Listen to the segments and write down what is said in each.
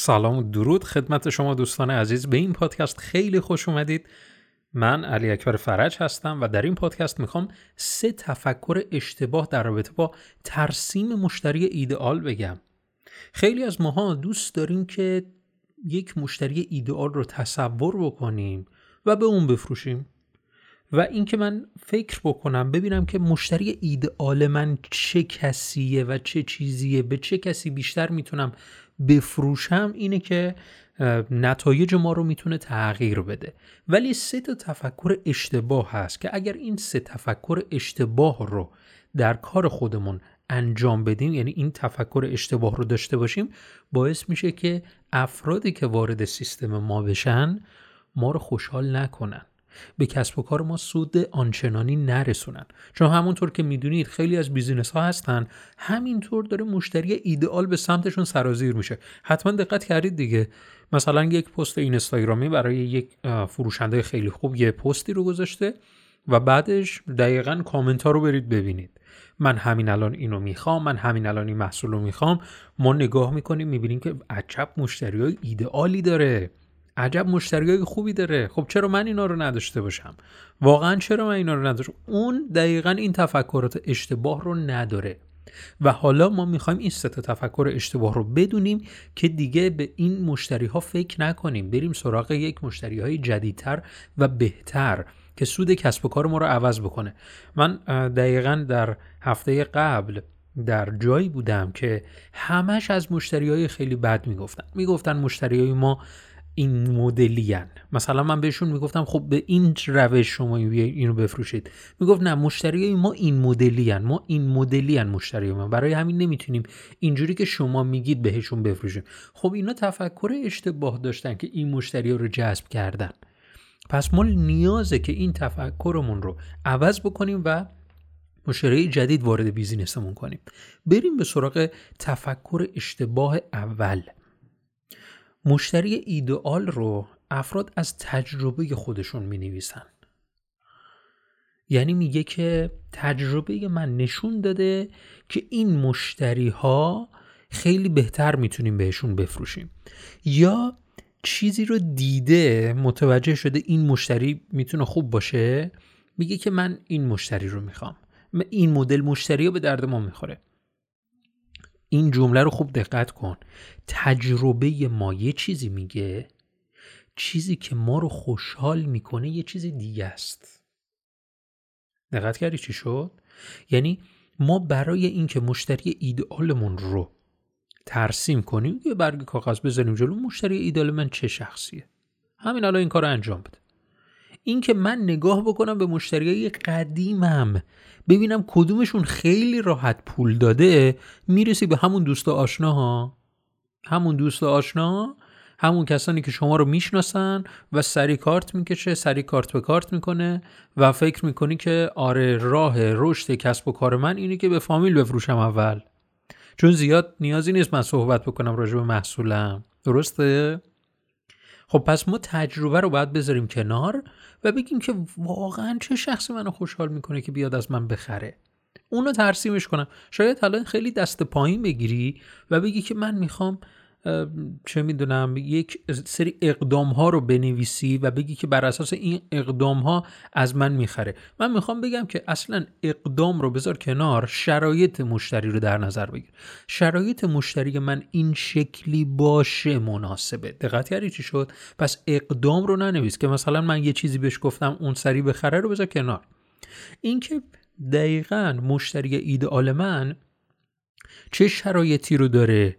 سلام و درود خدمت شما دوستان عزیز. به این پادکست خیلی خوش اومدید. من علی اکبر فرج هستم و در این پادکست می‌خوام سه تفکر اشتباه در رابطه با ترسیم مشتری ایدئال بگم. خیلی از ماها دوست داریم که یک مشتری ایدئال رو تصور بکنیم و به اون بفروشیم. و اینکه من فکر بکنم ببینم که مشتری ایدئال من چه کسیه و چه چیزیه به چه کسی بیشتر می‌تونم بفروشم اینه که نتایج ما رو می‌تونه تغییر بده. ولی سه تا تفکر اشتباه هست که اگر این سه تفکر اشتباه رو در کار خودمون انجام بدیم یعنی این تفکر اشتباه رو داشته باشیم باعث میشه که افرادی که وارد سیستم ما بشن ما رو خوشحال نکنن. به کسب و کار ما سود آنچنانی نرسونن. چون همونطور که می‌دونید خیلی از بیزینس ها هستن همینطور داره مشتری ایدئال به سمتشون سرازیر میشه. حتما دقت کردید دیگه. مثلا یک پست اینستاگرامی برای یک فروشنده خیلی خوب یه پستی رو گذاشته و بعدش دقیقا کامنت ها رو برید ببینید. من همین الان اینو می‌خوام من همین الان این محصول رو می‌خوام. ما نگاه می‌کنیم می‌بینیم که عجب مشتری های ایدئالی داره. عجب مشتریای خوبی داره. خب چرا من اینا رو نداشته باشم؟ واقعا چرا من اینا رو نداشتم اون دقیقا این تفکرات اشتباه رو نداره. و حالا ما می‌خوایم این سه تفکر اشتباه رو بدونیم که دیگه به این مشتری ها فکر نکنیم. بریم سراغ یک مشتری های جدیدتر و بهتر که سود کسب و کار ما رو عوض بکنه. من دقیقا در هفته قبل در جایی بودم که همش از مشتری های خیلی بد می‌گفتن. می‌گفتن مشتری های ما این مدلی مثلا من بهشون می‌گفتم خب به این روش شما اینو بفروشید. می‌گفت نه مشتری ما این مدلی ما این مدلی مشتری ما. برای همین نمی‌تونیم اینجوری که شما میگید بهشون بفروشیم خب اینا تفکر اشتباه داشتن که این مشتری رو جذب کردن. پس ما نیازه که این تفکرمون رو عوض بکنیم و مشتری جدید وارد بیزینسمون کنیم. بریم به سراغ تفکر اشتباه اول. مشتری ایدئال رو افراد از تجربه خودشون می نویسن. یعنی میگه که تجربه من نشون داده که این مشتری ها خیلی بهتر می‌تونیم بهشون بفروشیم. یا چیزی رو دیده متوجه شده این مشتری می‌تونه خوب باشه میگه که من این مشتری رو می‌خوام. این مدل مشتری رو به درد ما می‌خوره. این جمله رو خوب دقت کن. تجربه ما یه چیزی میگه. چیزی که ما رو خوشحال می‌کنه یه چیز دیگه است. دقت کردی چی شد؟ یعنی ما برای اینکه مشتری ایدئالمون رو ترسیم کنیم یه برگ کاغذ بذاریم جلو مشتری ایدئال من چه شخصیه؟ همین الان این کار رو انجام بده. اینکه من نگاه بکنم به مشتریای قدیمم ببینم کدومشون خیلی راحت پول داده می‌رسی به همون دوست آشنا ها همون دوست آشنا همون کسانی که شما رو می‌شناسن و سری کارت می‌کشه سری کارت به کارت می‌کنه و فکر می‌کنی که آره راه رشد کسب و کار من اینه که به فامیل بفروشم اول. چون زیاد نیازی نیست من صحبت بکنم راجع به محصولم. درسته؟ خب پس ما تجربه رو باید بذاریم کنار و بگیم که واقعا چه شخصی منو خوشحال می‌کنه که بیاد از من بخره. اونو ترسیمش کنم. شاید حالا خیلی دست پایین بگیری و بگی که من می‌خوام چه می‌دونم یک سری اقدام ها رو بنویسی و بگی که بر اساس این اقدام ها از من می‌خره. من می‌خوام بگم که اصلا اقدام رو بذار کنار شرایط مشتری رو در نظر بگیر. شرایط مشتری من این شکلی باشه مناسبه. دقت کردی چی شد؟ پس اقدام رو ننویس که مثلا من یه چیزی بهش گفتم اون سری بخره رو بذار کنار. اینکه دقیقا مشتری ایدئال من چه شرایطی رو داره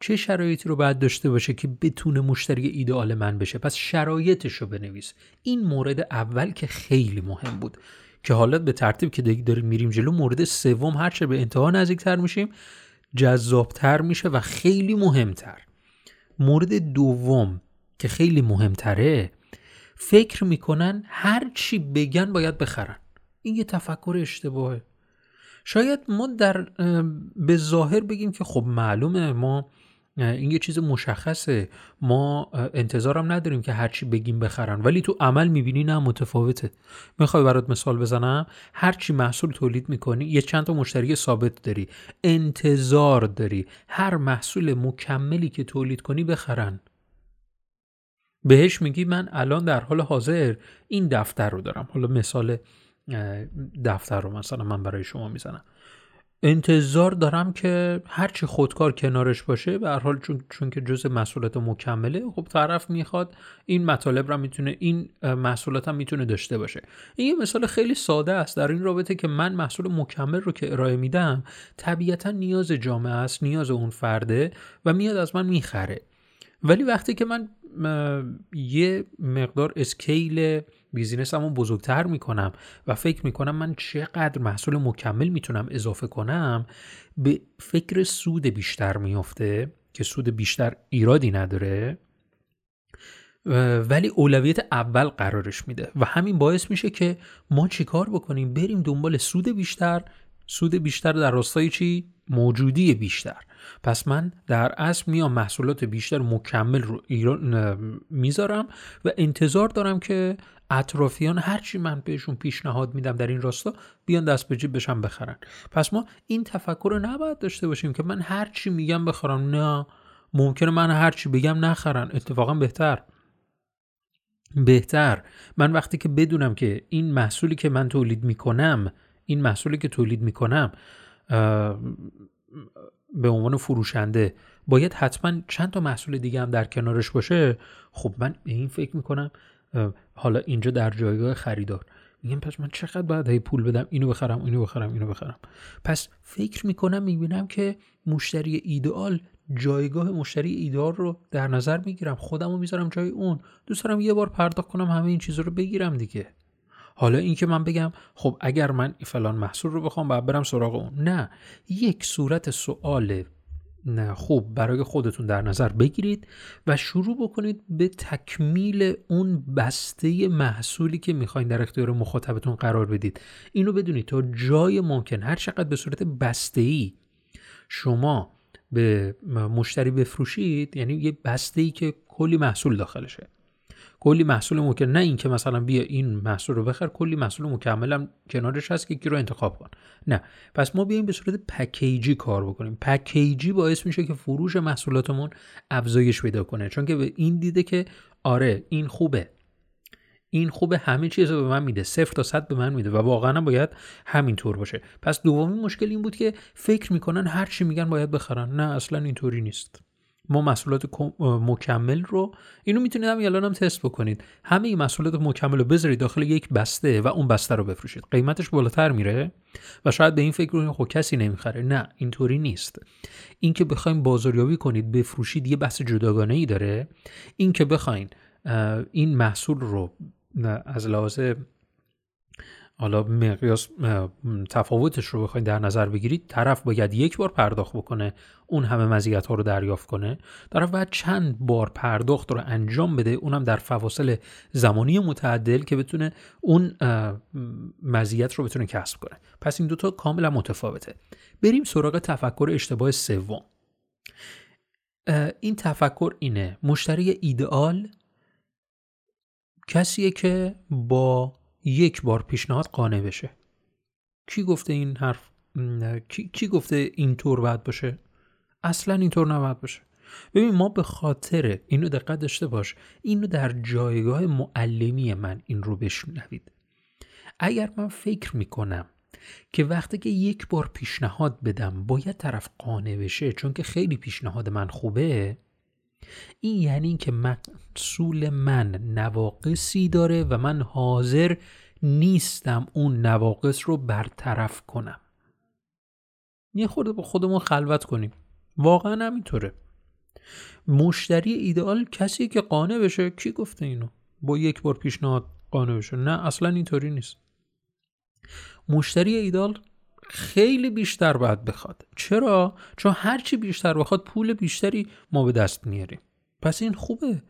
چه شرایطی رو باید داشته باشه که بتونه مشتری ایدئال من بشه؟ پس شرایطش رو بنویس. این مورد اول که خیلی مهم بود. که حالا به ترتیب که داریم میریم جلو مورد سوم هرچه به انتها نزدیکتر میشیم جذابتر میشه و خیلی مهمتر. مورد دوم که خیلی مهمتره فکر می‌کنن هر چی بگن باید بخرن. این یه تفکر اشتباهه. شاید ما در به ظاهر بگیم که خب معلومه ما این یه چیز مشخصه. ما انتظارم نداریم که هرچی بگیم بخرن. ولی تو عمل می‌بینی نه متفاوته. می‌خوای برات مثال بزنم؟ هرچی محصول تولید می‌کنی یه چند تا مشتری ثابت داری. انتظار داری. هر محصول مکملی که تولید کنی بخرن. بهش میگی من الان در حال حاضر این دفتر رو دارم. حالا مثال دفتر رو مثلا من برای شما می‌زنم. انتظار دارم که هرچی خودکار کنارش باشه به هر حال چون, چون که جز محصولات مکمله خب طرف می‌خواد این مطالب رو می‌تونه این محصولات هم می‌تونه داشته باشه. این یه مثال خیلی ساده است. در این رابطه که من محصول مکمل رو که ارائه میدم طبیعتا نیاز جامعه است نیاز اون فرده و میاد از من می‌خره. ولی وقتی که من یه مقدار اسکیل بیزینسمو بزرگتر می‌کنم و فکر می‌کنم من چقدر محصول مکمل می‌تونم اضافه کنم به فکر سود بیشتر میافته که سود بیشتر ایرادی نداره ولی اولویت اول قرارش میده و همین باعث میشه که ما چیکار بکنیم؟ بریم دنبال سود بیشتر. سود بیشتر در راستای چی؟ موجودی بیشتر. پس من در اصل میام محصولات بیشتر مکمل رو ایران می‌ذارم و انتظار دارم که اطرافیان هرچی من بهشون پیشنهاد میدم در این راستا بیان دست به جیب بشن بخرن. پس ما این تفکر رو نباید داشته باشیم که من هرچی میگم بخرم نه ممکنه من هرچی بگم نخرن. اتفاقا بهتر. بهتر. من وقتی که بدونم که این محصولی که من تولید می‌کنم این محصولی که تولید می‌کنم به عنوان فروشنده باید حتما چند تا محصول دیگه هم در کنارش باشه؟ خب من به این فکر می‌کنم حالا اینجا در جایگاه خریدار. میگم پس من چقدر باید هی پول بدم؟ اینو بخرم اینو بخرم اینو بخرم. پس فکر می‌کنم می‌بینم که مشتری ایدئال جایگاه مشتری ایدئال رو در نظر می‌گیرم. خودم رو می‌ذارم جای اون. دوست دارم یه بار پرداخت کنم همه این چیزا رو بگیرم دیگه. حالا اینکه من بگم خب اگر من فلان محصول رو بخوام باید برم سراغ اون. نه یک صورت سوال نه خوب برای خودتون در نظر بگیرید و شروع بکنید به تکمیل اون بسته محصولی که می‌خواین در اختیار مخاطبتون قرار بدید. اینو بدونید تا جای ممکن هر چقدر به صورت بسته ای شما به مشتری بفروشید یعنی یه بسته ای که کلی محصول داخلشه. کلی محصول مکمل نه اینکه مثلا بیا این محصول رو بخر کلی محصول مکملم کنارش هست که یکی رو انتخاب کن. نه. پس ما بیایم به صورت پکیجی کار بکنیم. پکیجی باعث میشه که فروش محصولاتمون افزایش پیدا کنه. چون که به این دیده که آره این خوبه. این خوبه همه چیز رو به من میده. صفر تا صد به من میده و واقعا باید همینطور باشه. پس دومی مشکل این بود که فکر می‌کنن هر چی میگن باید بخرن. نه اصلا اینطوری نیست. ما محصولات مکمل رو اینو می‌تونید همین الان هم تست بکنید. همه این محصولات مکمل رو بذارید داخل یک بسته و اون بسته رو بفروشید. قیمتش بالاتر میره و شاید به این فکر رو خب کسی نمی‌خره. نه اینطوری نیست. اینکه بخوایم بازاریابی کنید بفروشید یه بحث جداگانه ای داره. اینکه بخواین این محصول رو از لحاظ حالا مقیاس تفاوتش رو بخواید در نظر بگیرید طرف باید یک بار پرداخت بکنه اون همه مزیت ها رو دریافت کنه. طرف باید چند بار پرداخت رو انجام بده اونم در فواصل زمانی متعدل که بتونه اون مزیت رو بتونه کسب کنه. پس این دوتا کاملا متفاوته. بریم سراغ تفکر اشتباه سوم. این تفکر اینه مشتری ایدئال کسیه که با یک بار پیشنهاد قانع بشه. کی گفته این حرف؟ کی, کی گفته اینطور باید باشه؟ اصلا اینطور نباید باشه. ببین ما به خاطر اینو دقت داشته باش. اینو در جایگاه معلمی من این رو بشنوید. اگر من فکر می‌کنم که وقتی که یک بار پیشنهاد بدم باید طرف قانع بشه چون که خیلی پیشنهاد من خوبه این یعنی که محصول من نواقصی داره و من حاضر نیستم اون نواقص رو برطرف کنم. یه خورده با خودمون خلوت کنیم. واقعا همینطوره. مشتری ایدئال کسی که قانع بشه کی گفته اینو؟ با یک بار پیشنهاد قانع بشه. نه اصلا اینطوری نیست. مشتری ایدئال خیلی بیشتر باید بخواد. چرا؟ چون هرچی بیشتر بخواد پول بیشتری ما به دست میاریم. پس این خوبه.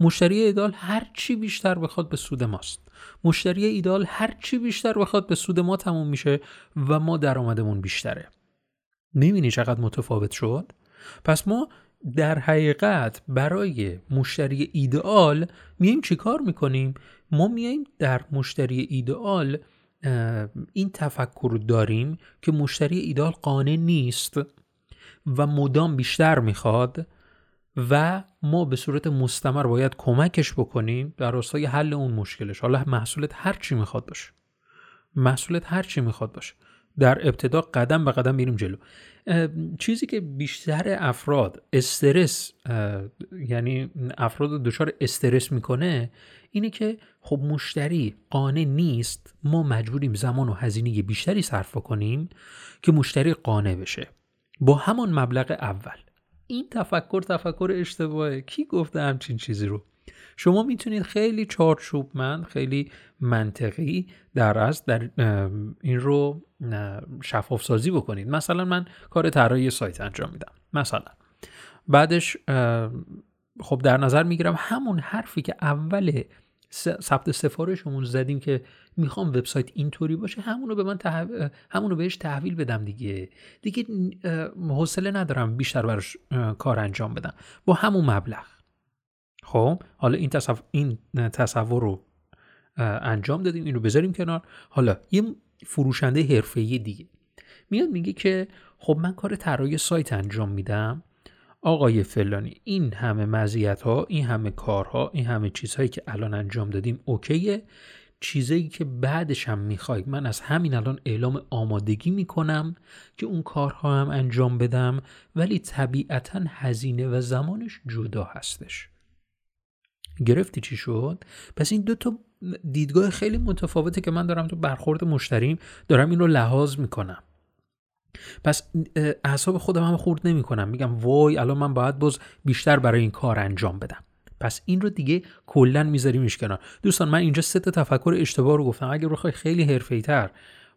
مشتری ایدال هر چی بیشتر بخواد به سود ماست. مشتری ایدال هر چی بیشتر بخواد به سود ما تموم میشه و ما درآمدمون بیشتره. می‌بینی چقدر متفاوت شد؟ پس ما در حقیقت برای مشتری ایدئال میایم چیکار می‌کنیم؟ ما میایم در مشتری ایدئال این تفکر داریم که مشتری ایدئال قانع نیست و مدام بیشتر می‌خواد و ما به صورت مستمر باید کمکش بکنیم در راستای حل اون مشکلش. حالا محصولت هر چی می‌خواد باشه. محصولت هر چی می‌خواد باشه. در ابتدا قدم به قدم میریم جلو. چیزی که بیشتر افراد استرس یعنی افراد دچار استرس می‌کنه اینه که خب مشتری قانع نیست ما مجبوریم زمان و هزینه بیشتری صرف کنیم که مشتری قانع بشه. با همان مبلغ اول. این تفکر تفکر اشتباهه. کی گفته همچین چیزی رو؟ شما می‌تونید خیلی چارچوبمند خیلی منطقی در از در این رو شفاف سازی بکنید. مثلا من کار طراحی سایت انجام میدم. مثلا. بعدش خب در نظر می‌گیرم همون حرفی که اول ثبت سفارشمون زدیم که می‌خوام وبسایت اینطوری باشه همونو به من تحو... همونو بهش تحویل بدم دیگه. دیگه حوصله ندارم بیشتر براش کار انجام بدم. با همون مبلغ. خب حالا این تصور, این تصور رو انجام دادیم این رو بذاریم کنار. حالا یه فروشنده حرفه‌ای دیگه. میاد میگه که خب من کار طراحی سایت انجام میدم. آقای فلانی این همه مزیت ها این همه کارها این همه چیزهایی که الان انجام دادیم اوکیه. چیزایی که بعدش هم می‌خوای من از همین الان اعلام آمادگی می‌کنم که اون کارها هم انجام بدم ولی طبیعتا هزینه و زمانش جدا هستش. گرفتی چی شد؟ پس این دو تا دیدگاه خیلی متفاوته که من دارم تو برخورد مشتریم دارم این رو لحاظ می‌کنم. پس اعصاب خودم هم خورد نمی کنم میگم وای الان من باید باز بیشتر برای این کار انجام بدم. پس این رو دیگه کلا میذاریمش کنار. دوستان من اینجا سه تفکر اشتباه رو گفتم. اگه بخوای خیلی حرفه‌ای‌تر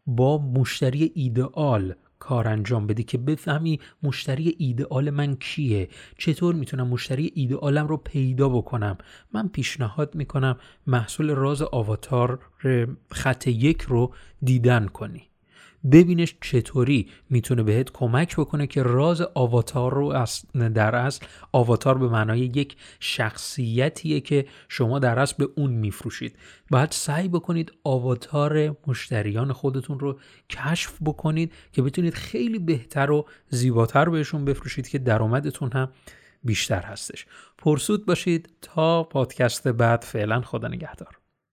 با مشتری ایدئال کار انجام بدی که بفهمی مشتری ایدئال من کیه. چطور می‌تونم مشتری ایدئالم رو پیدا بکنم؟ من پیشنهاد می‌کنم محصول راز آواتار خط یک رو دیدن کنی. ببینش چطوری می‌تونه بهت کمک بکنه که راز آواتار رو در اصل آواتار به معنای یک شخصیتیه که شما در اصل به اون میفروشید. باید سعی بکنید آواتار مشتریان خودتون رو کشف بکنید که بتونید خیلی بهتر و زیباتر بهشون بفروشید که درآمدتون هم بیشتر هستش. پرسود باشید. تا پادکست بعد فعلا خدا نگهدار.